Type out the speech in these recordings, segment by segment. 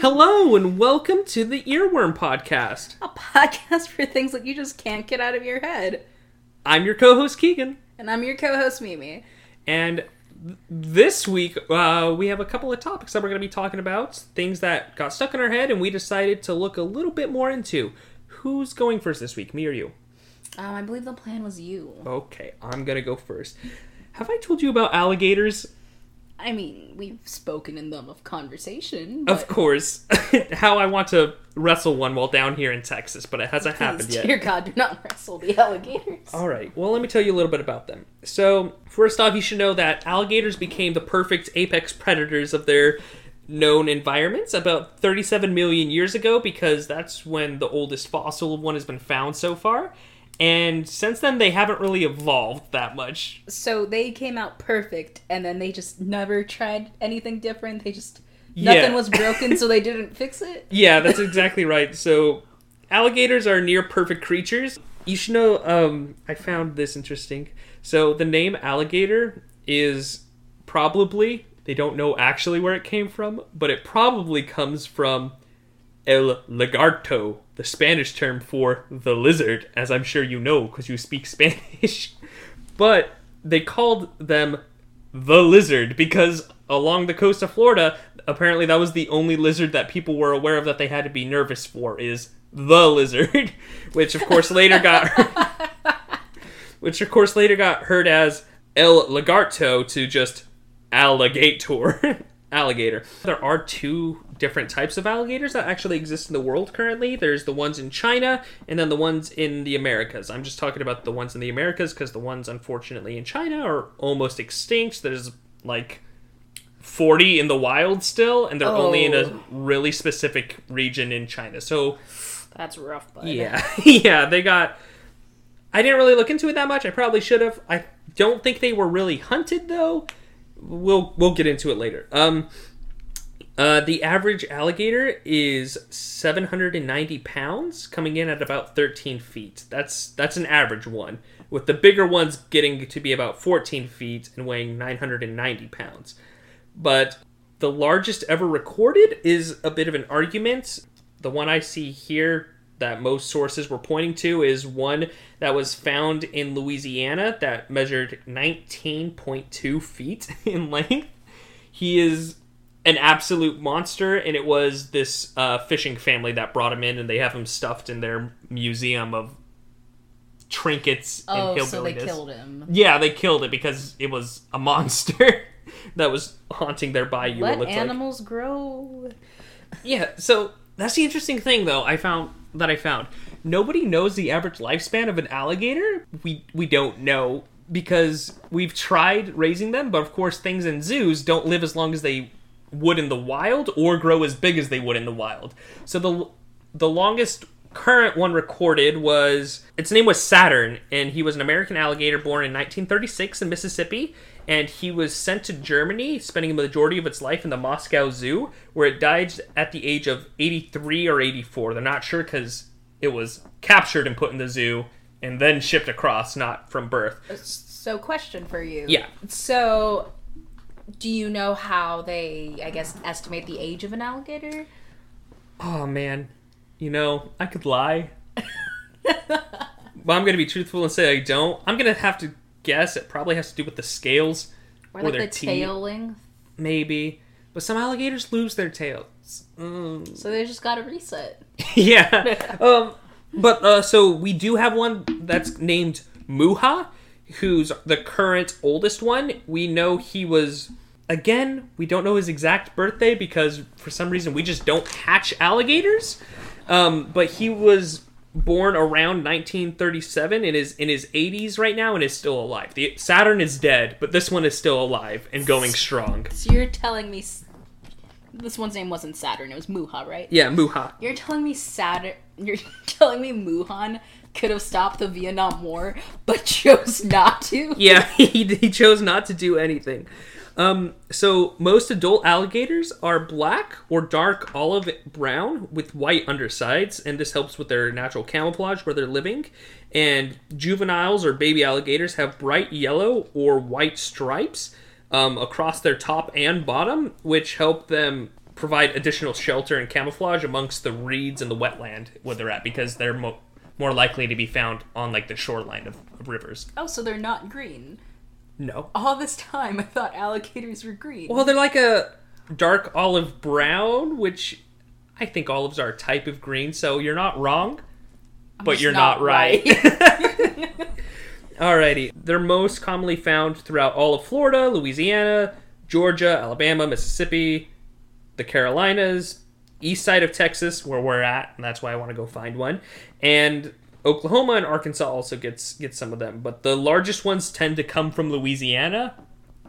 Hello and welcome to the Earworm Podcast. A podcast for things that you just can't get out of your head. I'm your co-host Keagan, And I'm your co host, Mimi. and th- this week uh, we have a couple of topics that we're going to be talking about. Things that got stuck in our head, and we decided to look a little bit more into. Who's going first this week, me or you? Um, I believe the plan was you. Okay, I'm gonna go first. Have I told you about alligators? I mean, we've spoken in them of conversation. But Of course. How I want to wrestle one while down here in Texas, but it hasn't happened yet. dear God, do not wrestle the alligators. All right. Well, let me tell you a little bit about them. So, first off, you should know that alligators became the perfect apex predators of their known environments about 37 million years ago because that's when the oldest fossil one has been found so far. And since then, they haven't really evolved that much. So they came out perfect, and then they just never tried anything different. They just. Yeah. Nothing was broken, so they didn't fix it. Yeah, that's exactly right. So, alligators are near perfect creatures. You should know, um, I found this interesting. So, the name alligator is probably, they don't know actually where it came from, but it probably comes from el lagarto, the Spanish term for the lizard, as I'm sure you know because you speak Spanish. but they called them the lizard because along the coast of Florida, apparently that was the only lizard that people were aware of that they had to be nervous for is the lizard, which of course later got which of course later got heard as El Lagarto to just alligator. Alligator. There are two different types of alligators that actually exist in the world currently. There's the ones in China and then the ones in the Americas. I'm just talking about the ones in the Americas because the ones unfortunately in China are almost extinct. There's like 40 in the wild still and they're only in a Oh. really specific region in China. So That's rough, bud. yeah, yeah, they got. I didn't really look into it that much. I probably should have. I don't think they were really hunted though. We'll we'll get into it later. Um, uh, the average alligator is 790 pounds, coming in at about 13 feet. That's that's an average one, with the bigger ones getting to be about 14 feet and weighing 990 pounds. But the largest ever recorded is a bit of an argument. The one I see here that most sources were pointing to is one that was found in Louisiana that measured 19.2 feet in length. He is an absolute monster, and it was this uh, fishing family that brought him in, and they have him stuffed in their museum of trinkets Oh, and so they killed him. Yeah, they killed it because it was a monster that was haunting their bayou. Let looked like. animals grow. Yeah, so that's the interesting thing though. I found that I found nobody knows the average lifespan of an alligator. We we don't know because we've tried raising them, but of course things in zoos don't live as long as they would in the wild or grow as big as they would in the wild. So the the longest current one recorded was its name was Saturn and he was an American alligator born in 1936 in Mississippi and he was sent to Germany spending the majority of its life in the Moscow Zoo where it died at the age of 83 or 84 they're not sure cuz it was captured and put in the zoo and then shipped across not from birth uh, So, question for you. Yeah. So, do you know how they, I guess, estimate the age of an alligator? oh man you know I could lie but I'm going to be truthful and say I don't I'm going to have to guess it probably has to do with the scales Or Or like their the teeth. tail length? maybe but some alligators lose their tails Mm. So they just got to reset. yeah um but uh so we do have one that's named muha who's the current oldest one we know he was again we don't know his exact birthday because for some reason we just don't hatch alligators um but he was born around 1937 and is in his 80s right now and is still alive the saturn is dead but this one is still alive and going strong So you're telling me this one's name wasn't Saturn, it was Muha, right? yeah muha You're telling me Saturn. You're telling me Muhan could have stopped the Vietnam War, but chose not to. Yeah, he, he chose not to do anything. Um, so most adult alligators are black or dark olive brown with white undersides, and this helps with their natural camouflage where they're living. And juveniles or baby alligators have bright yellow or white stripes um, across their top and bottom, which help them provide additional shelter and camouflage amongst the reeds and the wetland where they're at because they're mo- more likely to be found on like the shoreline of, of rivers. Oh, so they're not green. No. All this time, I thought alligators were green. Well, they're like a dark olive brown, which I think olives are a type of green, so you're not wrong, but you're not not, right. Alrighty. They're most commonly found throughout all of Florida, Louisiana, Georgia, Alabama, Mississippi, the Carolinas, east side of Texas, where we're at, and that's why I want to go find one, and Oklahoma and Arkansas also gets gets some of them. But the largest ones tend to come from Louisiana.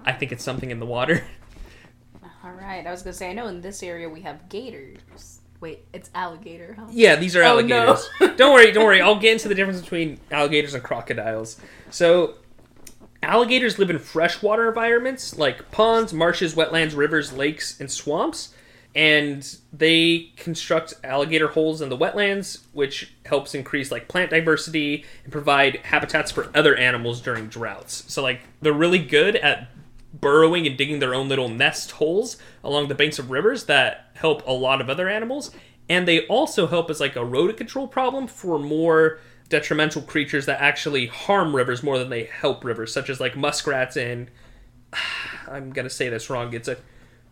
I think it's something in the water. All right, I was gonna say I know in this area we have gators. Wait, it's alligator, huh? Yeah, these are Oh, no. alligators. don't worry, don't worry. I'll get into the difference between alligators and crocodiles. So, alligators live in freshwater environments like ponds, marshes, wetlands, rivers, lakes, and swamps. And they construct alligator holes in the wetlands, which helps increase like plant diversity and provide habitats for other animals during droughts. So, like, they're really good at burrowing and digging their own little nest holes along the banks of rivers that help a lot of other animals. And they also help as like a rodent control problem for more detrimental creatures that actually harm rivers more than they help rivers, such as like muskrats and I'm gonna say this wrong. It's a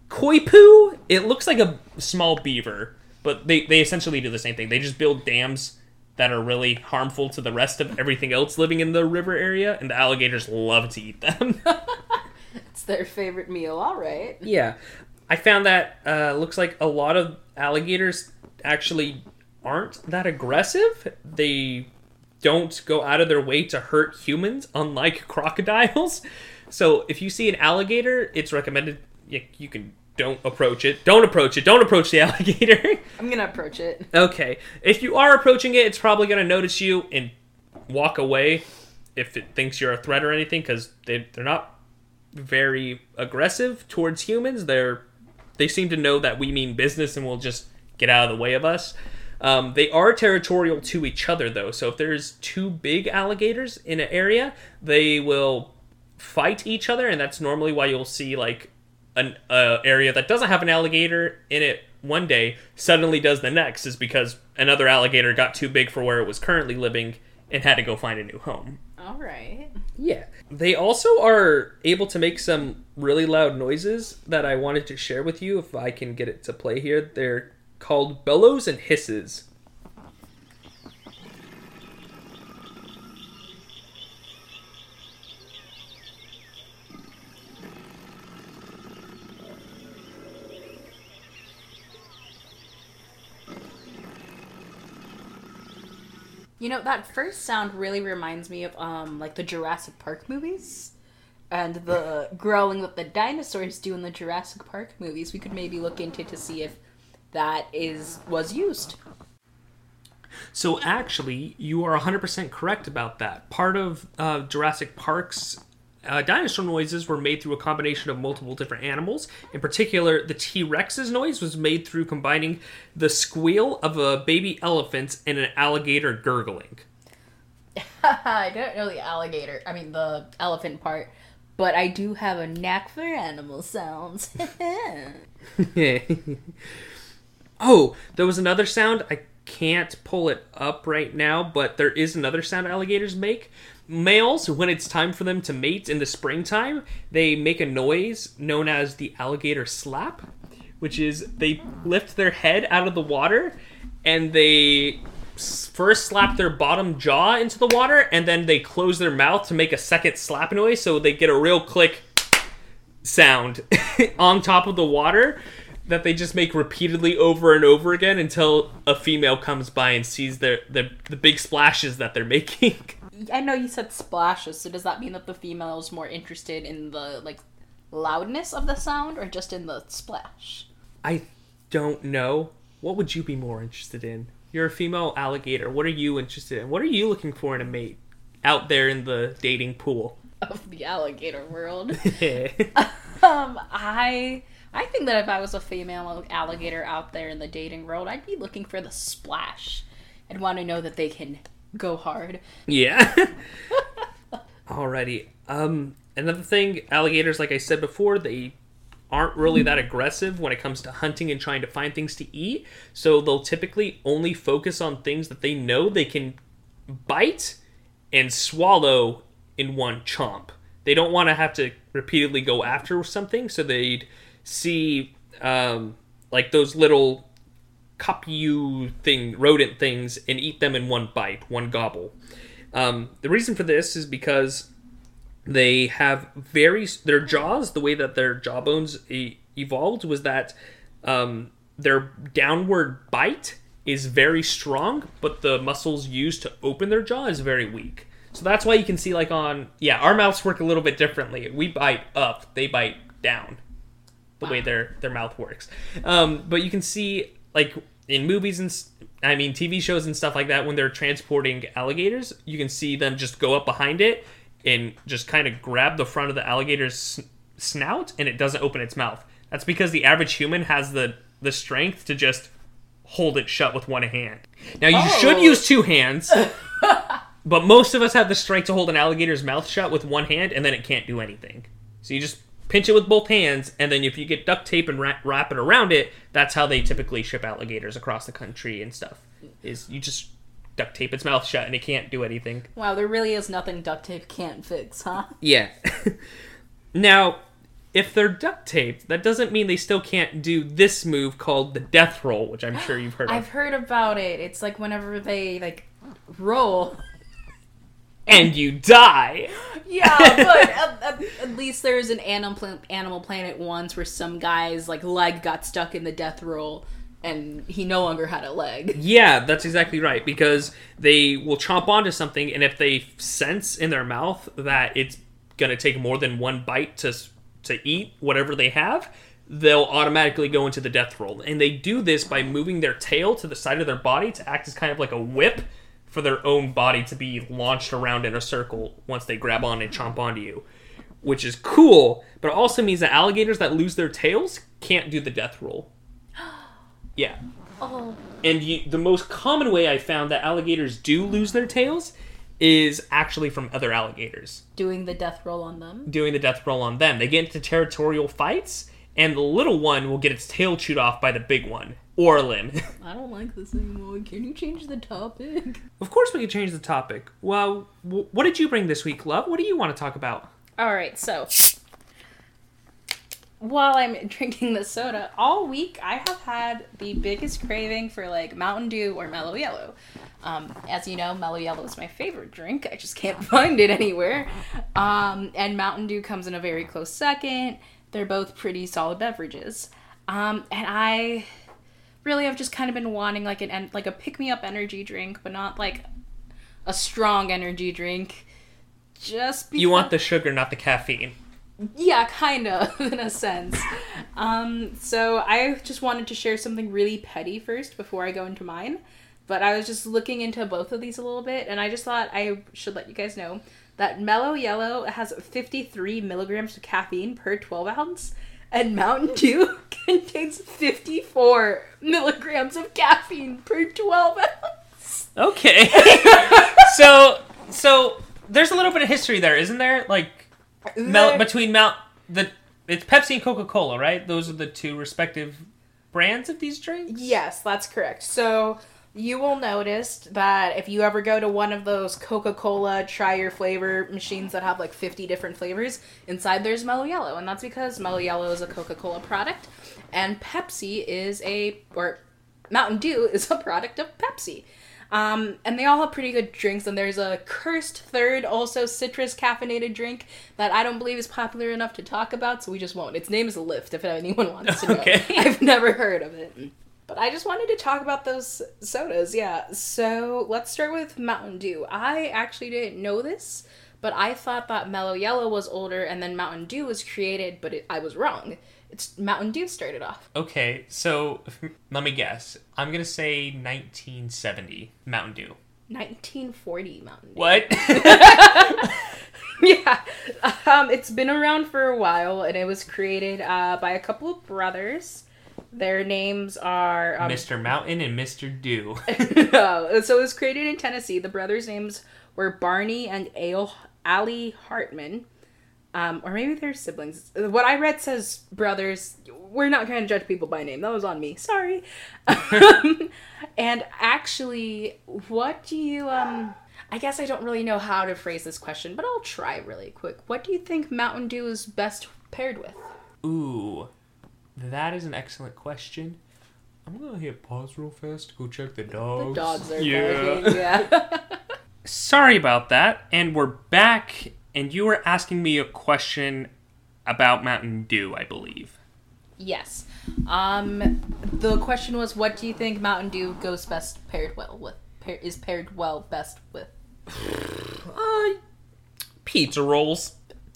coypu. It looks like a small beaver, but they, they essentially do the same thing. They just build dams that are really harmful to the rest of everything else living in the river area, and the alligators love to eat them. It's their favorite meal. All right. Yeah, I found that uh, looks like a lot of alligators actually aren't that aggressive. They don't go out of their way to hurt humans, unlike crocodiles. So if you see an alligator, it's recommended you, you can don't approach it. Don't approach it. Don't approach the alligator. I'm gonna approach it. okay, if you are approaching it, it's probably gonna notice you and walk away if it thinks you're a threat or anything, because they they're not very aggressive towards humans. They're they seem to know that we mean business and will just get out of the way of us. Um, they are territorial to each other though, so if there's two big alligators in an area, they will fight each other, and that's normally why you'll see like an uh, area that doesn't have an alligator in it one day suddenly does the next is because another alligator got too big for where it was currently living and had to go find a new home. All right. Yeah. They also are able to make some really loud noises that I wanted to share with you if I can get it to play here. They're called bellows and hisses. You know that first sound really reminds me of um like the Jurassic Park movies. And the growling that the dinosaurs do in the Jurassic Park movies, we could maybe look into to see if that is was used. So actually, you are 100% correct about that. Part of uh, Jurassic Park's uh, dinosaur noises were made through a combination of multiple different animals. In particular, the T Rex's noise was made through combining the squeal of a baby elephant and an alligator gurgling. I don't know the alligator, I mean the elephant part, but I do have a knack for animal sounds. oh, there was another sound. I can't pull it up right now, but there is another sound alligators make. Males, when it's time for them to mate in the springtime, they make a noise known as the alligator slap, which is they lift their head out of the water and they first slap their bottom jaw into the water and then they close their mouth to make a second slap noise so they get a real click sound on top of the water that they just make repeatedly over and over again until a female comes by and sees their, the big splashes that they're making. I know you said splashes, so does that mean that the female is more interested in the like loudness of the sound or just in the splash? I don't know. What would you be more interested in? You're a female alligator. What are you interested in? What are you looking for in a mate out there in the dating pool? Of the alligator world. Um, I I think that if I was a female alligator out there in the dating world, I'd be looking for the splash. I'd want to know that they can go hard. Yeah. Alrighty. Um, another thing, alligators, like I said before, they aren't really that aggressive when it comes to hunting and trying to find things to eat. So they'll typically only focus on things that they know they can bite and swallow in one chomp. They don't want to have to repeatedly go after something, so they'd see um, like those little copu thing, rodent things, and eat them in one bite, one gobble. Um, the reason for this is because they have very their jaws. The way that their jawbones e- evolved was that um, their downward bite is very strong, but the muscles used to open their jaw is very weak. So that's why you can see like on yeah, our mouths work a little bit differently. We bite up, they bite down. The way their their mouth works. Um, but you can see like in movies and I mean TV shows and stuff like that when they're transporting alligators, you can see them just go up behind it and just kind of grab the front of the alligator's snout and it doesn't open its mouth. That's because the average human has the the strength to just hold it shut with one hand. Now you oh. should Oh. use two hands. But most of us have the strength to hold an alligator's mouth shut with one hand, and then it can't do anything. So you just pinch it with both hands, and then if you get duct tape and wrap, wrap it around it, that's how they typically ship alligators across the country and stuff. Is you just duct tape its mouth shut, and it can't do anything. Wow, there really is nothing duct tape can't fix, huh? Yeah. now, if they're duct taped, that doesn't mean they still can't do this move called the death roll, which I'm sure you've heard I've of. heard about it. It's like whenever they like roll. And you die. Yeah, but at, at, at least there's an animal Animal Planet once where some guy's like leg got stuck in the death roll and he no longer had a leg. Yeah, that's exactly right. Because they will chomp onto something, and if they sense in their mouth that it's gonna take more than one bite to to eat whatever they have, they'll automatically go into the death roll. And they do this by moving their tail to the side of their body to act as kind of like a whip for their own body to be launched around in a circle once they grab on and chomp onto you. Which is cool, but it also means that alligators that lose their tails can't do the death roll. Yeah. Oh, And you, the most common way I found that alligators do lose their tails is actually from other alligators doing the death roll on them. doing the death roll on them. They get into territorial fights, and the little one will get its tail chewed off by the big one or a limb. I don't like this anymore. Can you change the topic? of course, we can change the topic. Well, w- what did you bring this week, love? What do you want to talk about? All right, so while I'm drinking the soda, all week I have had the biggest craving for like Mountain Dew or Mellow Yellow. Um, as you know, Mellow Yellow is my favorite drink. I just can't find it anywhere. Um, and Mountain Dew comes in a very close second. They're both pretty solid beverages. Um, and I really I've just kind of been wanting like an en- like a pick me up energy drink, but not like a strong energy drink. Just because You want the sugar, not the caffeine. yeah, kind of, in a sense. Um, so I just wanted to share something really petty first before I go into mine. But I was just looking into both of these a little bit, and I just thought I should let you guys know that Mellow Yellow has 53 milligrams of caffeine per 12 ounce, and Mountain Dew contains 54 milligrams of caffeine per 12 ounce. Okay. so, so there's a little bit of history there, isn't there? Like Mel- There- between Mount the it's Pepsi and Coca Cola, right? Those are the two respective brands of these drinks. Yes, that's correct. So you will notice that if you ever go to one of those Coca Cola try your flavor machines that have like 50 different flavors, inside there's Mellow Yellow. And that's because Mellow Yellow is a Coca Cola product, and Pepsi is a, or Mountain Dew is a product of Pepsi. Um, and they all have pretty good drinks, and there's a cursed third, also citrus caffeinated drink that I don't believe is popular enough to talk about, so we just won't. Its name is Lift, if anyone wants to know. Okay. I've never heard of it. But I just wanted to talk about those sodas, yeah. So let's start with Mountain Dew. I actually didn't know this, but I thought that Mellow Yellow was older and then Mountain Dew was created, but it, I was wrong. It's Mountain Dew started off. Okay, so let me guess. I'm gonna say 1970 Mountain Dew. 1940 Mountain Dew. What? yeah. Um, it's been around for a while, and it was created uh, by a couple of brothers. Their names are um, Mr. Mountain and Mr. Dew. So it was created in Tennessee. The brothers' names were Barney and Ally Hartman. Um, or maybe they're siblings. What I read says brothers. We're not going to judge people by name. That was on me. Sorry. and actually, what do you um? I guess I don't really know how to phrase this question, but I'll try really quick. What do you think Mountain Dew is best paired with? Ooh, that is an excellent question. I'm gonna hit pause real fast to go check the dogs. The dogs are yeah. barking. Yeah. Sorry about that. And we're back, and you were asking me a question about Mountain Dew, I believe. yes. Um, the question was, what do you think Mountain Dew goes best paired well with? Pair, is paired well best with Uh, pizza rolls.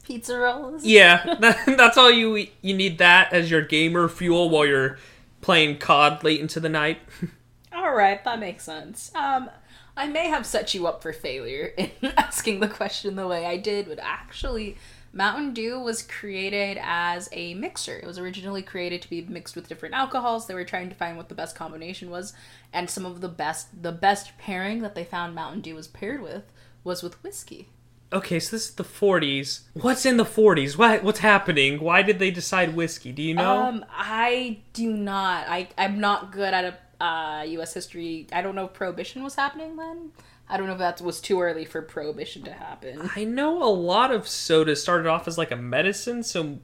Pizza rolls? Yeah, that, that's all you you need that as your gamer fuel while you're playing COD late into the night. All right, that makes sense. Um, I may have set you up for failure in asking the question the way I did, but actually, Mountain Dew was created as a mixer. It was originally created to be mixed with different alcohols. They were trying to find what the best combination was, and some of the best the best pairing that they found Mountain Dew was paired with was with whiskey. Okay, so this is the 40s. What's in the 40s? What what's happening? Why did they decide whiskey? Do you know? Um, I do not. I I'm not good at a uh, U.S. history. I don't know if Prohibition was happening then. I don't know if that was too early for Prohibition to happen. I know a lot of soda started off as like a medicine, so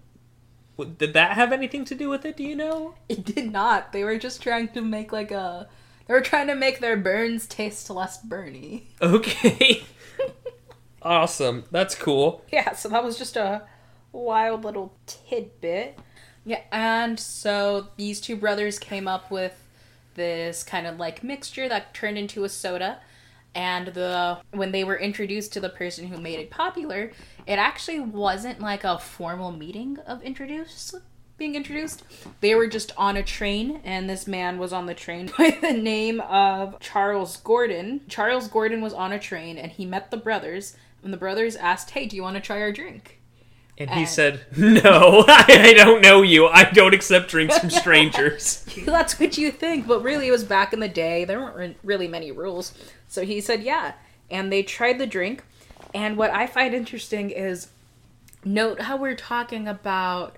did that have anything to do with it? Do you know? It did not. They were just trying to make like a. They were trying to make their burns taste less burny. Okay. awesome. That's cool. Yeah, so that was just a wild little tidbit. Yeah, and so these two brothers came up with this kind of like mixture that turned into a soda. And the when they were introduced to the person who made it popular, it actually wasn't like a formal meeting of introduced being introduced. They were just on a train, and this man was on the train by the name of Charles Gordon. Charles Gordon was on a train, and he met the brothers. And the brothers asked, "Hey, do you want to try our drink?" And he said, "No, I don't know you. I don't accept drinks from strangers." That's what you think, but really it was back in the day. There weren't really many rules. So he said, yeah. And they tried the drink. And what I find interesting is note how we're talking about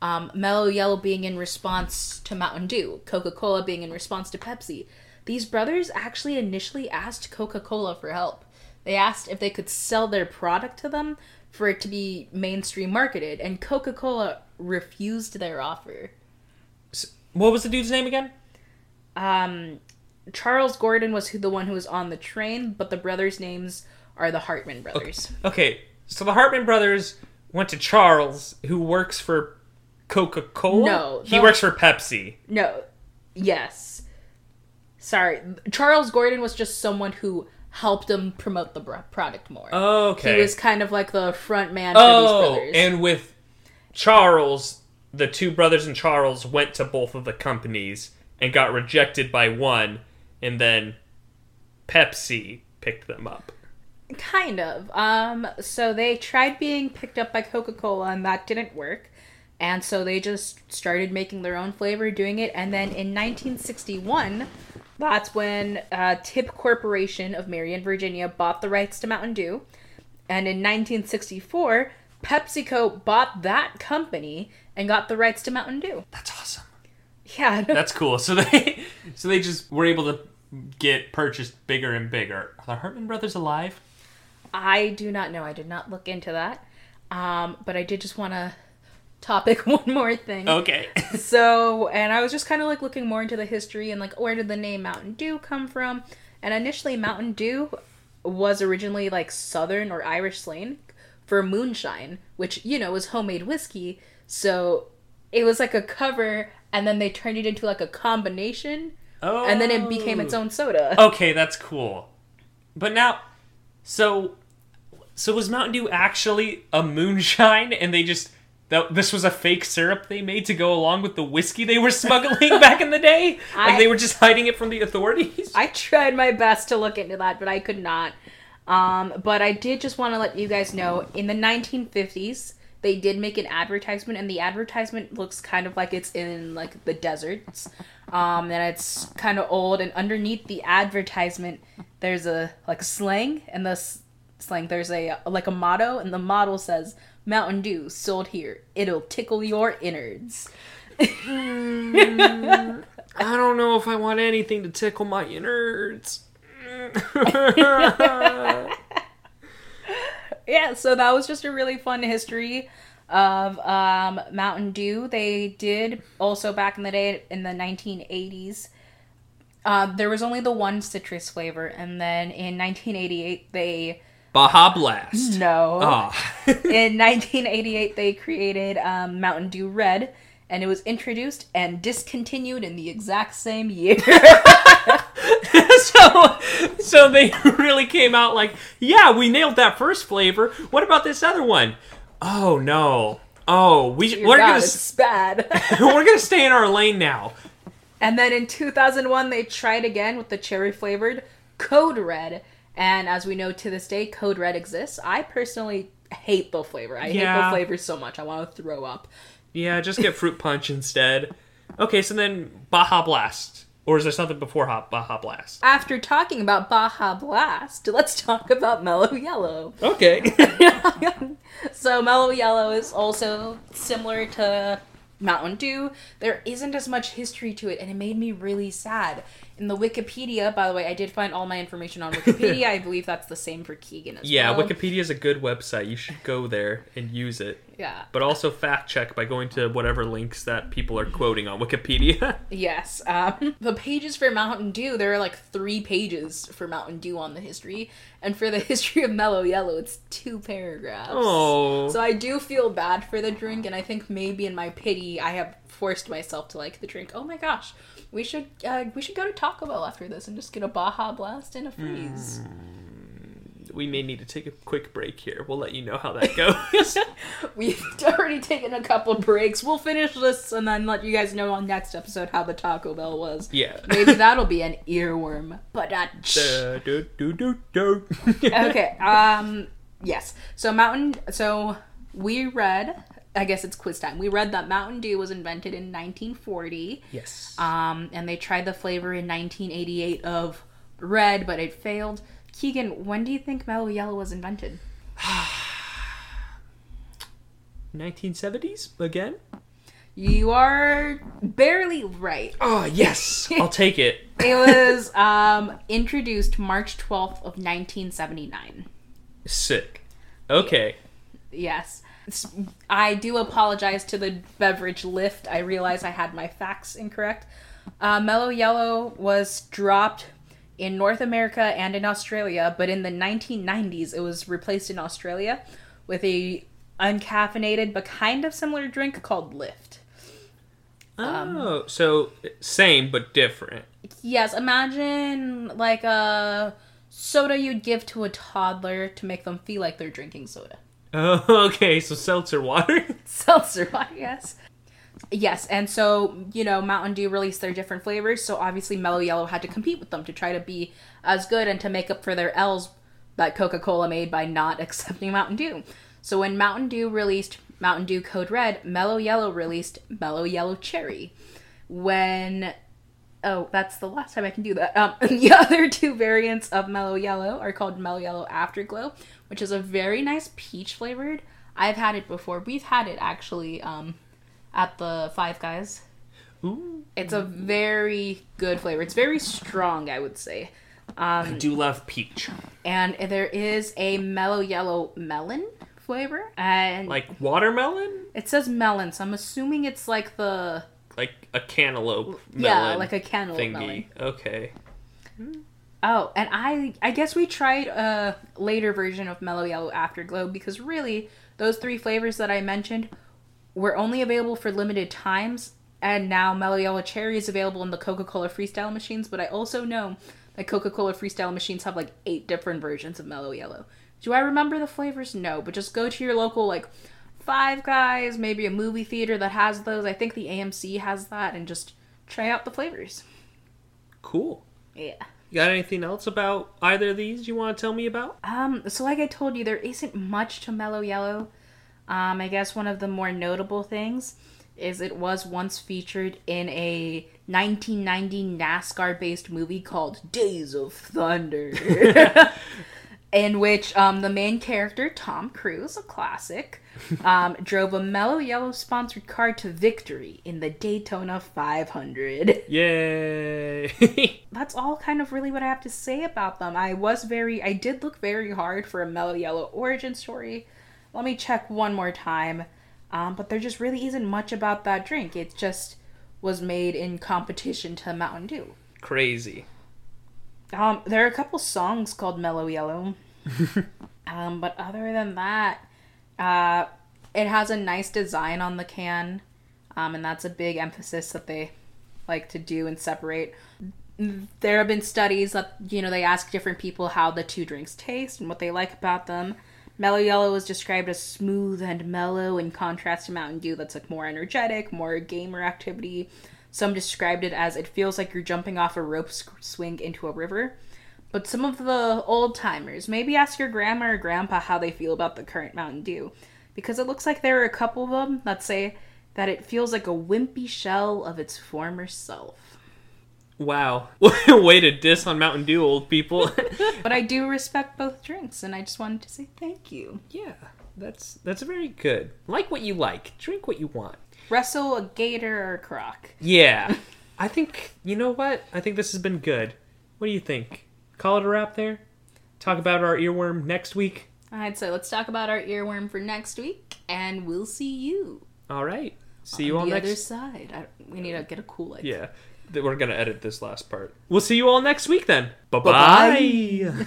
um, Mellow Yellow being in response to Mountain Dew, Coca Cola being in response to Pepsi. These brothers actually initially asked Coca Cola for help. They asked if they could sell their product to them for it to be mainstream marketed, and Coca Cola refused their offer. what was the dude's name again? um Charles Gordon was who the one who was on the train, but the brothers' names are the Hartman brothers. Okay, so the Hartman brothers went to Charles, who works for Coca Cola. No, he works for Pepsi. No, yes. Sorry, Charles Gordon was just someone who helped them promote the product more. Okay. He was kind of like the front man for these oh, brothers. and with Charles, the two brothers and Charles went to both of the companies and got rejected by one, and then Pepsi picked them up. Kind of. Um, so they tried being picked up by Coca Cola, and that didn't work. And so they just started making their own flavor, doing it. And then in 1961, that's when uh, Tip Corporation of Marion, Virginia, bought the rights to Mountain Dew. And in 1964, PepsiCo bought that company and got the rights to Mountain Dew. That's awesome. Yeah. That's cool. So they, so they just were able to get purchased bigger and bigger. Are the Hartman brothers alive? I do not know. I did not look into that. Um, but I did just want to topic one more thing. Okay. So, and I was just kind of like looking more into the history and like where did the name Mountain Dew come from? And initially, Mountain Dew was originally like Southern or Irish slang for moonshine, which you know was homemade whiskey. So it was like a cover, and then they turned it into like a combination, Oh. and then it became its own soda. Okay, that's cool. But now, so, so was Mountain Dew actually a moonshine, and they just that this was a fake syrup they made to go along with the whiskey they were smuggling back in the day? Like I- they were just hiding it from the authorities? I tried my best to look into that, but I could not. Um, but I did just want to let you guys know in the 1950s, they did make an advertisement, and the advertisement looks kind of like it's in like the deserts. Um, and it's kind of old, and underneath the advertisement, there's a like slang, and the s- slang there's a like a motto, and the motto says Mountain Dew sold here. It'll tickle your innards. I don't know if I want anything to tickle my innards. yeah, so that was just a really fun history of um, Mountain Dew. They did also back in the day in the 1980s. Uh, there was only the one citrus flavor, and then in 1988 they Baja Blast. no. Ah. in 1988 they created um, Mountain Dew Red, and it was introduced and discontinued in the exact same year. so, so they really came out like, yeah, we nailed that first flavor. What about this other one? Oh no. Oh, we Dear we're God, gonna it's bad. we're gonna stay in our lane now. And then in 2001, they tried again with the cherry flavored Code Red. And as we know to this day, Code Red exists. I personally hate the flavor. I hate the flavor so much. I want to throw up. Yeah, just get fruit punch instead. Okay, so then Baja Blast, or is there something before Baja Blast? After talking about Baja Blast, let's talk about Mellow Yellow. Okay. so Mellow Yellow is also similar to Mountain Dew. There isn't as much history to it, and it made me really sad. In the Wikipedia, by the way, I did find all my information on Wikipedia. I believe that's the same for Keagan as yeah, well. Wikipedia is a good website. You should go there and use it. Yeah. But also fact check by going to whatever links that people are quoting on Wikipedia. Yes. Um, the pages for Mountain Dew, there are like three pages for Mountain Dew on the history. And for the history of Mellow Yellow, it's two paragraphs. oh. So I do feel bad for the drink, and I think maybe in my pity, I have forced myself to like the drink. Oh my gosh, we should uh, we should go to Taco Bell after this and just get a Baja Blast and a freeze. we may need to take a quick break here. We'll let you know how that goes. We've already taken a couple breaks. We'll finish this and then let you guys know on next episode how the Taco Bell was. yeah. Maybe that'll be an earworm. But uh, okay. Um. Yes. So Mountain. So we read. I guess it's quiz time. We read that Mountain Dew was invented in 1940. Yes. Um, and they tried the flavor in 1988 of red, but it failed. Keagan, when do you think Mellow Yellow was invented? 1970s again? You are barely right. Oh, yes. I'll take it. It was um, introduced March 12th of 1979. Sick. Okay. Yes. I do apologize to the beverage lift. I realize I had my facts incorrect. Uh, Mellow Yellow was dropped in North America and in Australia, but in the 1990s it was replaced in Australia with a uncaffeinated but kind of similar drink called Lift. Oh, so same but different. Yes, imagine like a soda you'd give to a toddler to make them feel like they're drinking soda. Oh, okay. So seltzer water. seltzer water, yes. Yes, and so, you know, Mountain Dew released their different flavors, so obviously Mellow Yellow had to compete with them to try to be as good and to make up for their L's that Coca Cola made by not accepting Mountain Dew. So when Mountain Dew released Mountain Dew Code Red, Mellow Yellow released Mellow Yellow Cherry. When. Oh, that's the last time I can do that. Um, the other two variants of Mellow Yellow are called Mellow Yellow Afterglow, which is a very nice peach flavored. I've had it before. We've had it actually um, at the Five Guys. Ooh. It's a very good flavor. It's very strong, I would say. I do love peach. And there is a mellow yellow melon flavor, and Like watermelon? it says melon, so I'm assuming it's like the Like a cantaloupe yeah, like a cantaloupe thingy. melon. Okay. Oh, and I I guess we tried a later version of Mellow Yellow Afterglow because really those three flavors that I mentioned were only available for limited times and now Mellow Yellow Cherry is available in the Coca-Cola Freestyle machines, but I also know that Coca-Cola Freestyle machines have like eight different versions of Mellow Yellow. Do I remember the flavors? No, but just go to your local like Five Guys, maybe a movie theater that has those. I think the AMC has that and just try out the flavors. Cool. Yeah. You got anything else about either of these you want to tell me about? Um, so like I told you, there isn't much to Mellow Yellow. Um, I guess one of the more notable things is it was once featured in a 1990 NASCAR based movie called Days of Thunder. in which um, the main character, Tom Cruise, a classic, um, drove a Mellow Yellow sponsored car to victory in the Daytona 500. Yay! That's all kind of really what I have to say about them. I was very, I did look very hard for a Mellow Yellow origin story. Let me check one more time. Um, but there just really isn't much about that drink. It just was made in competition to Mountain Dew. Crazy. Um, there are a couple songs called Mellow Yellow. um, but other than that, uh, it has a nice design on the can. Um, and that's a big emphasis that they like to do and separate. There have been studies that, you know, they ask different people how the two drinks taste and what they like about them. Mellow Yellow is described as smooth and mellow in contrast to Mountain Dew that's like more energetic, more gamer activity. Some described it as it feels like you're jumping off a rope swing into a river. But some of the old timers, maybe ask your grandma or grandpa how they feel about the current Mountain Dew. Because it looks like there are a couple of them that say that it feels like a wimpy shell of its former self. Wow. Way to diss on Mountain Dew, old people. but I do respect both drinks, and I just wanted to say thank you. Yeah, that's that's very good. Like what you like. Drink what you want. Wrestle a gator or a croc. Yeah. I think, you know what? I think this has been good. What do you think? Call it a wrap there? Talk about our earworm next week? Alright, so let's talk about our earworm for next week, and we'll see you. All right. See you all the next other side. I, we need to get a cool like. Yeah. We're going to edit this last part. We'll see you all next week then. Bye-bye. Bye-bye.